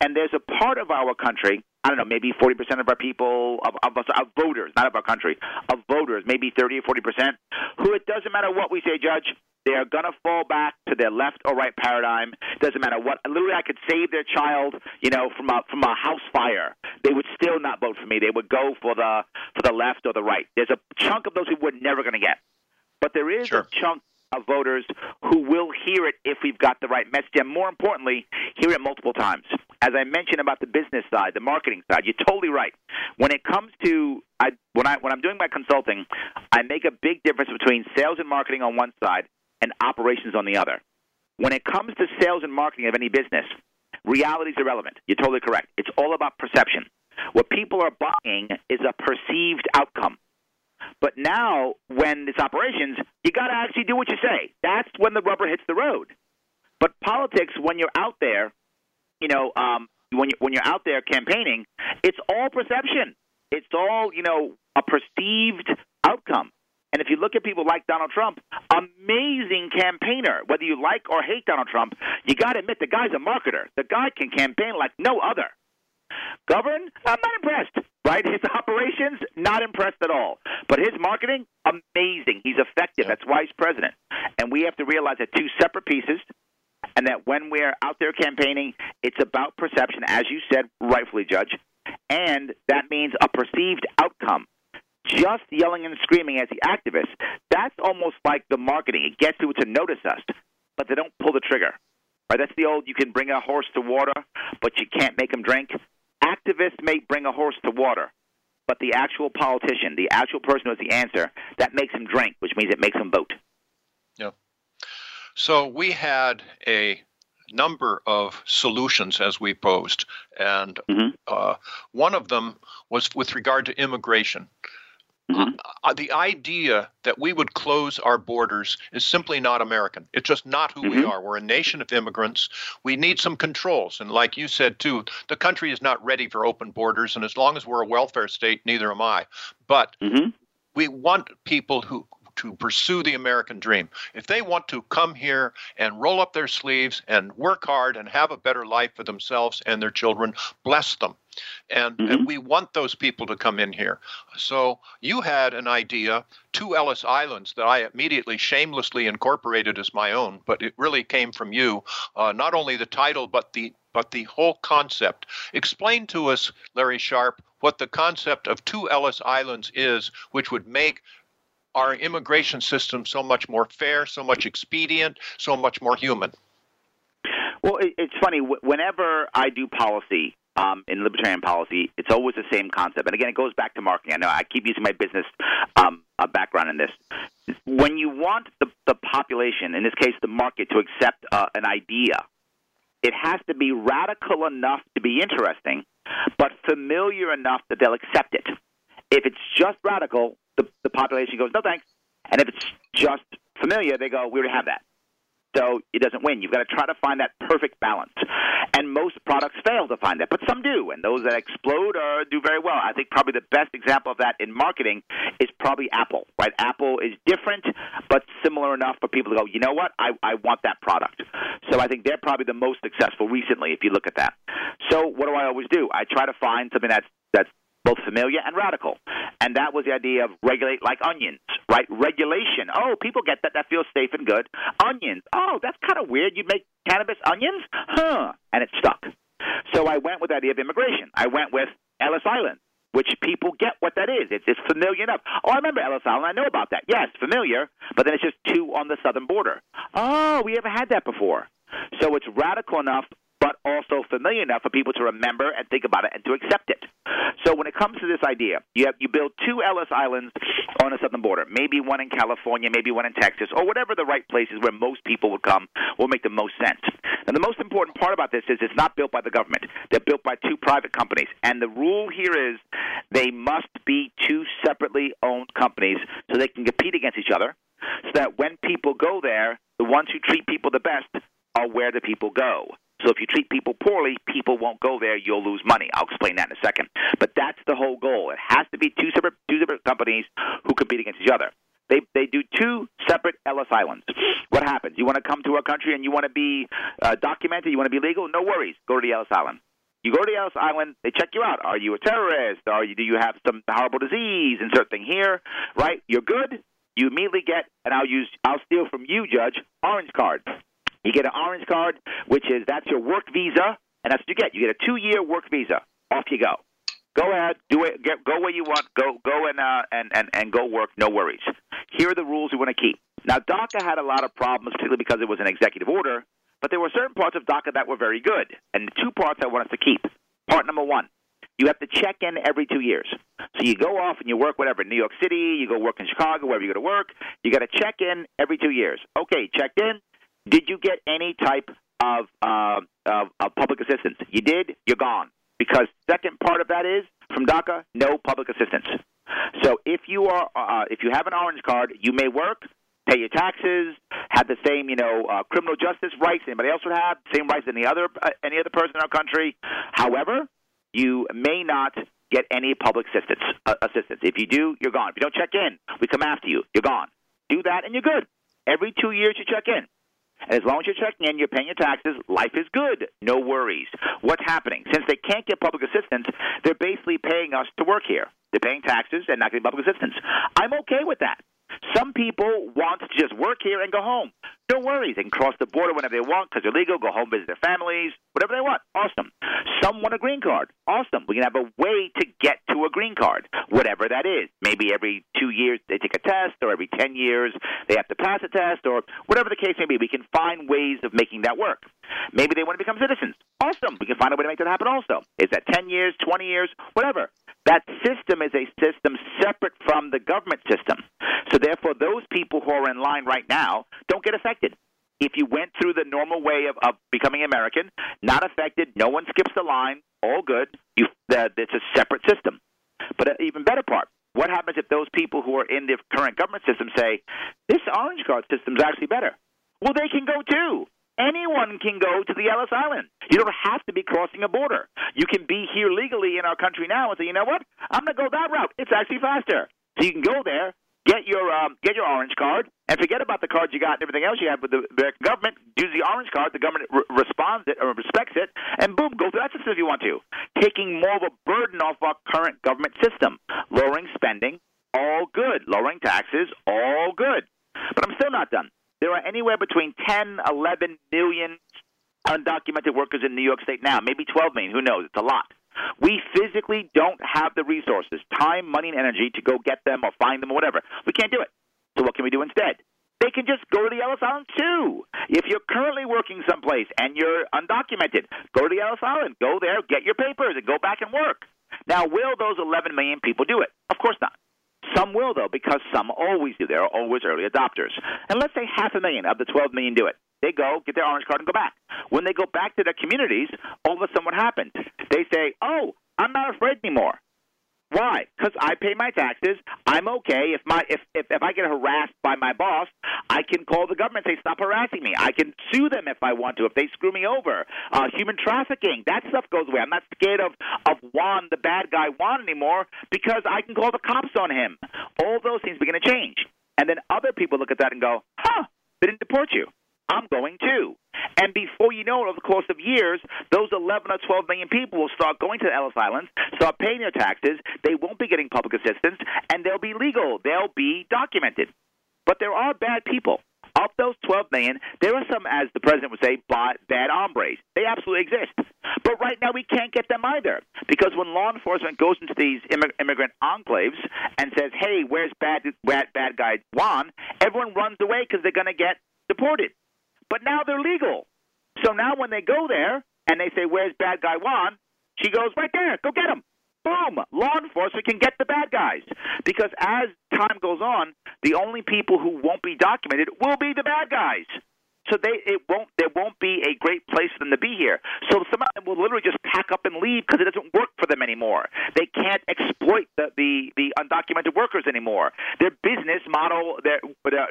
And there's a part of our country, I don't know, maybe 40% of our people, of, of, us, of voters, not of our country, of voters, maybe 30 or 40%, who it doesn't matter what we say, Judge, they are going to fall back to their left or right paradigm. Doesn't matter what. Literally, I could save their child, you know, from a from a house fire. They would still not vote for me. They would go for the for the left or the right. There's a chunk of those who we're never going to get, but there is sure. a chunk of voters who will hear it if we've got the right message, and more importantly, hear it multiple times. As I mentioned about the business side, the marketing side, you're totally right. When it comes to I, when I when I'm doing my consulting, I make a big difference between sales and marketing on one side and operations on the other. when it comes to sales and marketing of any business, reality is irrelevant. You're totally correct. It's all about perception. What people are buying is a perceived outcome. But now, when it's operations, you got to actually do what you say. That's when the rubber hits the road. But politics, when you're out there, you know, um, when you when you're out there campaigning, it's all perception. It's all you know, a perceived outcome. And if you look at people like Donald Trump, amazing campaigner. Whether you like or hate Donald Trump, you got to admit the guy's a marketer. The guy can campaign like no other. Govern, I'm not impressed. Right? His operations, not impressed at all. But his marketing, amazing. He's effective. That's why he's president. And we have to realize that two separate pieces, and that when we're out there campaigning, it's about perception, as you said, rightfully, Judge. And that means a perceived outcome. Just yelling and screaming as the activists, that's almost like the marketing. It gets people to notice us, but they don't pull the trigger. Right? That's the old you can bring a horse to water, but you can't make him drink activists may bring a horse to water, but the actual politician, the actual person who has the answer, that makes him drink, which means it makes him vote. Yeah. So we had a number of solutions as we posed, and mm-hmm. uh, one of them was with regard to immigration. Mm-hmm. Uh, the idea that we would close our borders is simply not American. It's just not who mm-hmm. we are. We're a nation of immigrants. We need some controls. And like you said, too, the country is not ready for open borders. And as long as we're a welfare state, neither am I. But mm-hmm. we want people who to pursue the American dream. If they want to come here and roll up their sleeves and work hard and have a better life for themselves and their children, bless them. And, mm-hmm. and we want those people to come in here. So you had an idea, two Ellis Islands, that I immediately shamelessly incorporated as my own, but it really came from you. Uh, not only the title, but the but the whole concept. Explain to us, Larry Sharpe, what the concept of two Ellis Islands is, which would make our immigration system so much more fair, so much expedient, so much more human? Well, it's funny. Whenever I do policy, um, in libertarian policy, it's always the same concept. And again, it goes back to marketing. I know I keep using my business um, uh, background in this. When you want the, the population, in this case the market, to accept uh, an idea, it has to be radical enough to be interesting, but familiar enough that they'll accept it. If it's just radical, the, the population goes, no thanks. And if it's just familiar, they go, we already have that. So it doesn't win. You've got to try to find that perfect balance. And most products fail to find that, but some do. And those that explode are, do very well. I think probably the best example of that in marketing is probably Apple, right? Apple is different, but similar enough for people to go, you know what? I, I want that product. So I think they're probably the most successful recently if you look at that. So what do I always do? I try to find something that's, that's both familiar and radical. And that was the idea of regulate like onions, right? Regulation. Oh, people get that. That feels safe and good. Onions. Oh, that's kind of weird. You make cannabis onions? Huh. And it stuck. So I went with the idea of immigration. I went with Ellis Island, which people get what that is. It's, it's familiar enough. Oh, I remember Ellis Island. I know about that. Yes, familiar, but then it's just two on the southern border. Oh, we haven't had that before. So it's radical enough also familiar enough for people to remember and think about it and to accept it. So when it comes to this idea, you have you build two Ellis Islands on the southern border, maybe one in California, maybe one in Texas, or whatever the right places where most people would come will make the most sense. And the most important part about this is it's not built by the government. They're built by two private companies. And the rule here is they must be two separately owned companies so they can compete against each other so that when people go there, the ones who treat people the best are where the people go. So if you treat people poorly, people won't go there. You'll lose money. I'll explain that in a second. But that's the whole goal. It has to be two separate two separate companies who compete against each other. They they do two separate Ellis Islands. What happens? You want to come to our country and you want to be uh, documented. You want to be legal. No worries. Go to the Ellis Island. You go to the Ellis Island, they check you out. Are you a terrorist? Are you do you have some horrible disease? Insert thing here, right? You're good. You immediately get, and I'll use, I'll steal from you, Judge, orange card. You get an orange card, which is that's your work visa, and that's what you get. You get a two-year work visa. Off you go. Go ahead, do it. Get, go where you want. Go, go and uh, and and and go work. No worries. Here are the rules we want to keep. Now, DACA had a lot of problems, particularly because it was an executive order. But there were certain parts of DACA that were very good, and the two parts I want us to keep. Part number one: you have to check in every two years. So you go off and you work whatever, in New York City, you go work in Chicago, wherever you go to work. You got to check in every two years. Okay, checked in Did you get any type of, uh, of, of public assistance? You did, you're gone. Because second part of that is from DACA, no public assistance. So if you are uh, if you have an orange card, you may work, pay your taxes, have the same you know uh, criminal justice rights anybody else would have, same rights any other uh, any other person in our country. However, you may not get any public assistance. Uh, assistance. If you do, you're gone. If you don't check in, we come after you. You're gone. Do that, and you're good. Every two years, you check in. And as long as you're checking in, you're paying your taxes, life is good. No worries. What's happening? Since they can't get public assistance, they're basically paying us to work here. They're paying taxes and not getting public assistance. I'm okay with that. Some people want to just work here and go home. No worries. They can cross the border whenever they want because they're legal, go home, visit their families, whatever they want. Awesome. Some want a green card. Awesome. We can have a way to get to a green card, whatever that is. Maybe every two years they take a test, or every 10 years they have to pass a test, or whatever the case may be. We can find ways of making that work. Maybe they want to become citizens. Awesome. We can find a way to make that happen also. Is that 10 years, 20 years, whatever? That system is a system separate from the government system. So therefore, those people who are in line right now don't get affected. If you went through the normal way of, of becoming American, not affected, no one skips the line, all good. You, uh, it's a separate system. But an even better part, what happens if those people who are in the current government system say, this orange card system is actually better? Well, they can go too. Anyone can go to the Ellis Island. You don't have to be crossing a border. You can be here legally in our country now and say, you know what? I'm going to go that route. It's actually faster. So you can go there, get your um, get your orange card, and forget about the cards you got and everything else you have with the American government. Use the orange card. The government re- responds it or respects it, and boom, go through that system if you want to. Taking more of a burden off our current government system, lowering spending, all good. Lowering taxes, all good. But I'm still not done. There are anywhere between 10, 11 million undocumented workers in New York State now, maybe 12 million. Who knows? It's a lot. We physically don't have the resources, time, money, and energy to go get them or find them or whatever. We can't do it. So what can we do instead? They can just go to the Ellis Island too. If you're currently working someplace and you're undocumented, go to the Ellis Island. Go there, get your papers, and go back and work. Now, will those 11 million people do it? Of course not. Some will, though, because some always do. There are always early adopters. And let's say half a million of the 12 million do it. They go, get their orange card, and go back. When they go back to their communities, all of a sudden what happens? They say, oh, I'm not afraid anymore. Why? Because I pay my taxes. I'm okay. If my if, if if I get harassed by my boss, I can call the government and say stop harassing me. I can sue them if I want to if they screw me over. Uh, human trafficking, that stuff goes away. I'm not scared of of Juan, the bad guy Juan anymore because I can call the cops on him. All those things begin to change, and then other people look at that and go, huh, they didn't deport you. I'm going too. And before you know it, over the course of years, those 11 or 12 million people will start going to the Ellis Islands, start paying their taxes. They won't be getting public assistance, and they'll be legal. They'll be documented. But there are bad people. Of those 12 million, there are some, as the president would say, bad hombres. They absolutely exist. But right now, we can't get them either. Because when law enforcement goes into these immigrant enclaves and says, hey, where's bad, bad, bad guy Juan, everyone runs away because they're going to get deported. But now they're legal. So now when they go there and they say, Where's bad guy Juan? She goes, Right there, go get him. Boom! Law enforcement can get the bad guys. Because as time goes on, the only people who won't be documented will be the bad guys. So they it won't there won't be a great place for them to be here. So some of them will literally just pack up and leave because it doesn't work for them anymore. They can't exploit the, the the undocumented workers anymore. Their business model, their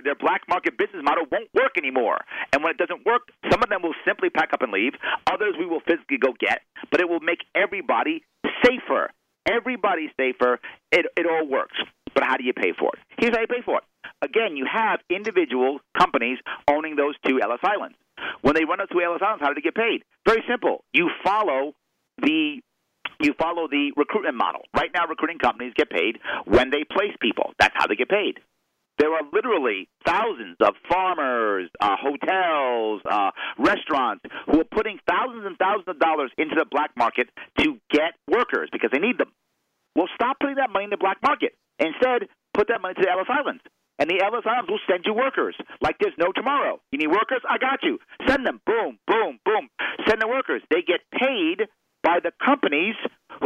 their black market business model won't work anymore. And when it doesn't work, some of them will simply pack up and leave. Others we will physically go get, but it will make everybody safer. Everybody safer. It it all works. But how do you pay for it? Here's how you pay for it. Again, you have individual companies owning those two Ellis Islands. When they run those two Ellis Islands, how do they get paid? Very simple. You follow the you follow the recruitment model. Right now, recruiting companies get paid when they place people. That's how they get paid. There are literally thousands of farmers, uh, hotels, uh, restaurants who are putting thousands and thousands of dollars into the black market to get workers because they need them. Well, stop putting that money in the black market. Instead, put that money to the Ellis Islands. And the Ellis Islands will send you workers like there's no tomorrow. You need workers? I got you. Send them. Boom, boom, boom. Send the workers. They get paid by the companies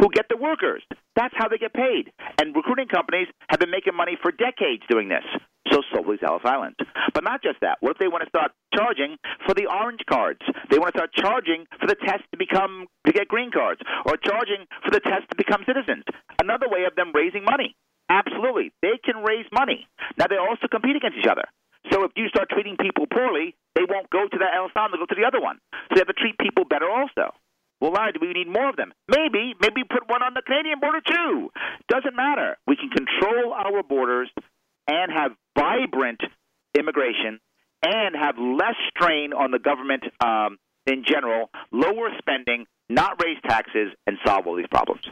who get the workers. That's how they get paid. And recruiting companies have been making money for decades doing this. so so these Ellis Islands. But not just that. What if they want to start charging for the orange cards? They want to start charging for the test to become to get green cards, or charging for the test to become citizens. Another way of them raising money. Absolutely, they can raise money. Now they also compete against each other. So if you start treating people poorly, they won't go to that Island; they'll go to the other one. So they have to treat people better also. Well, why do we need more of them? Maybe, maybe put one on the Canadian border too. Doesn't matter. We can control our borders and have vibrant immigration and have less strain on the government um, in general, lower spending, not raise taxes, and solve all these problems.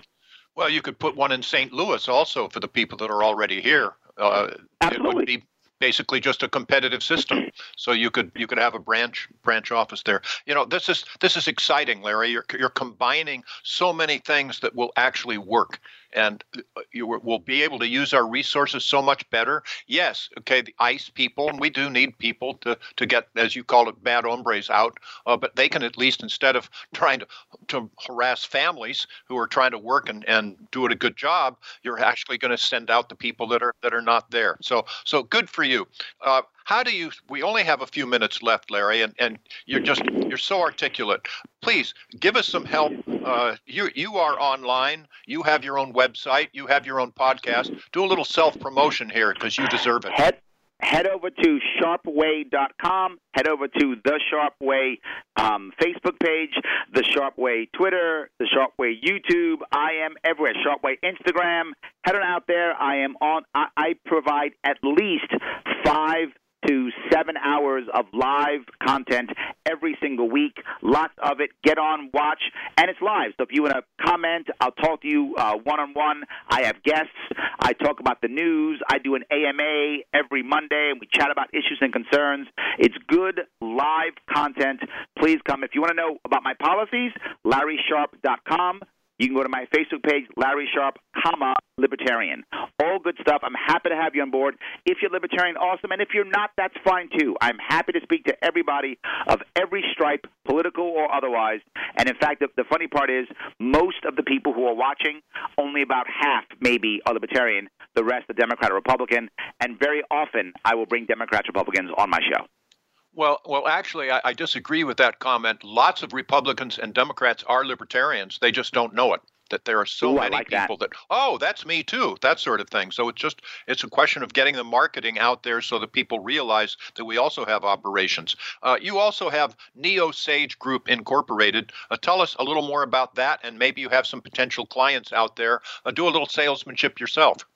Well, you could put one in St. Louis also for the people that are already here. Uh, Absolutely. It would be basically just a competitive system. So you could you could have a branch branch office there. You know, this is this is exciting, Larry. You're you're combining so many things that will actually work and uh, will be able to use our resources so much better. Yes, okay, the ICE people, and we do need people to, to get, as you call it, bad hombres out, uh, but they can at least, instead of trying to, to harass families who are trying to work and, and do it a good job, you're actually going to send out the people that are that are not there. So so good for you. Uh, how do you we only have a few minutes left larry and, and you're just you're so articulate please give us some help uh, you you are online you have your own website you have your own podcast do a little self promotion here because you deserve it Head head over to sharpeway.com. Head over to the Sharpe Way um, Facebook page, the Sharpe Way Twitter, the Sharpe Way YouTube. I am everywhere. Sharpe Way Instagram. Head on out there. I am on. I, I provide at least five to seven hours of live content every single week. Lots of it. Get on, watch, and it's live. So if you want to comment, I'll talk to you one on one. I have guests. I talk about the news. I do an AMA every Monday, and we chat about issues and concerns. It's good live content. Please come. If you want to know about my policies, LarrySharpe.com. You can go to my Facebook page, Larry Sharpe, comma, Libertarian. All good stuff. I'm happy to have you on board. If you're Libertarian, awesome. And if you're not, that's fine too. I'm happy to speak to everybody of every stripe, political or otherwise. And in fact, the, the funny part is, most of the people who are watching, only about half maybe are Libertarian, the rest are Democrat or Republican. And very often, I will bring Democrats, Republicans on my show. Well, well, actually, I, I, disagree with that comment. Lots of Republicans and Democrats are libertarians. They just don't know it. That there are so Ooh, many like people that. that. oh, that's me too, that sort of thing. So it's just it's a question of getting the marketing out there so that people realize that we also have operations. Uh, you also have Neo Sage Group Incorporated. Uh, tell us a little more about that, and maybe you have some potential clients out there. Uh, do a little salesmanship yourself.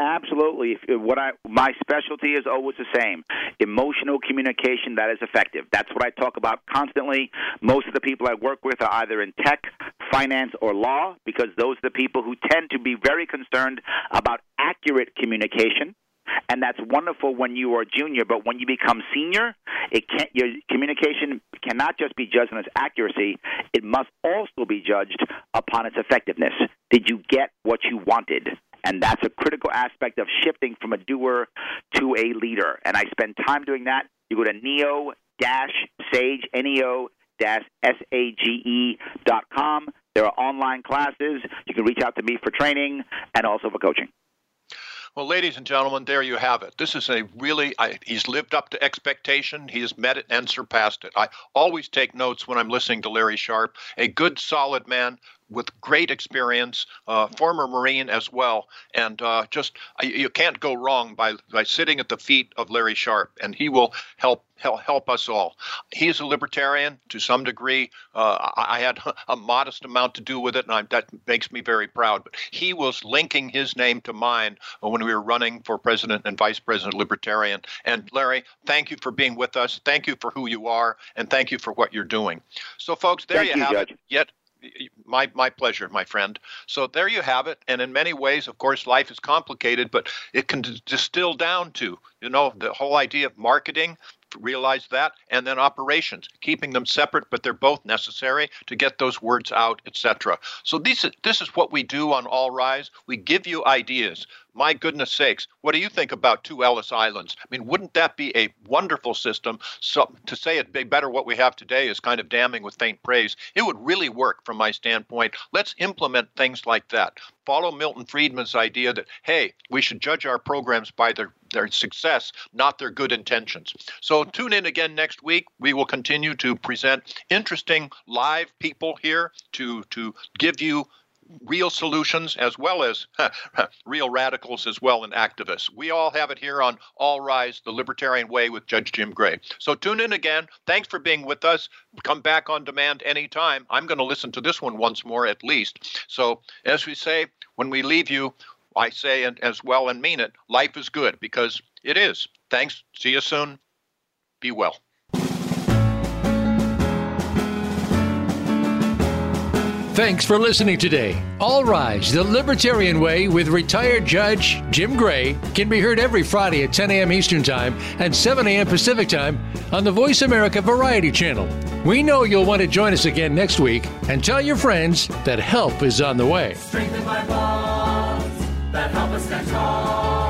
Absolutely. What I my specialty is always the same: emotional communication that is effective. That's what I talk about constantly. Most of the people I work with are either in tech, finance, or law, because those are the people who tend to be very concerned about accurate communication. And that's wonderful when you are junior, but when you become senior, it can't, your communication cannot just be judged on its accuracy; it must also be judged upon its effectiveness. Did you get what you wanted? And that's a critical aspect of shifting from a doer to a leader. And I spend time doing that. You go to neo sage, N-E-O S-A-G-E dot com. There are online classes. You can reach out to me for training and also for coaching. Well, ladies and gentlemen, there you have it. This is a really, I, he's lived up to expectation. He has met it and surpassed it. I always take notes when I'm listening to Larry Sharpe, a good, solid man with great experience, uh, former Marine as well, and uh, just you can't go wrong by by sitting at the feet of Larry Sharpe, and he will help help, help us all. He's a libertarian to some degree. Uh, I, I had a modest amount to do with it, and I, that makes me very proud. But he was linking his name to mine when we were running for president and vice president libertarian. And Larry, thank you for being with us. Thank you for who you are, and thank you for what you're doing. So, folks, there Thank you you, have Judge. it. Yet my my pleasure, my friend. So there you have it. And in many ways, of course, life is complicated, but it can d- distill down to you know the whole idea of marketing. Realize that, and then operations, keeping them separate, but they're both necessary to get those words out, etc. So this is this is what we do on All Rise. We give you ideas. My goodness sakes, what do you think about two Ellis Islands? I mean, wouldn't that be a wonderful system? So to say it be better what we have today is kind of damning with faint praise. It would really work from my standpoint. Let's implement things like that. Follow Milton Friedman's idea that hey, we should judge our programs by their their success, not their good intentions. So tune in again next week. We will continue to present interesting live people here to to give you real solutions as well as real radicals as well and activists. We all have it here on All Rise, the Libertarian Way with Judge Jim Gray. So tune in again. Thanks for being with us. Come back on demand anytime. I'm going to listen to this one once more at least. So as we say, when we leave you, I say and as well and mean it, life is good because it is. Thanks. See you soon. Be well. Thanks for listening today. All Rise, the Libertarian Way with retired Judge Jim Gray can be heard every Friday at 10 a.m. Eastern Time and 7 a.m. Pacific Time on the Voice America Variety Channel. We know you'll want to join us again next week and tell your friends that help is on the way that help us stand tall.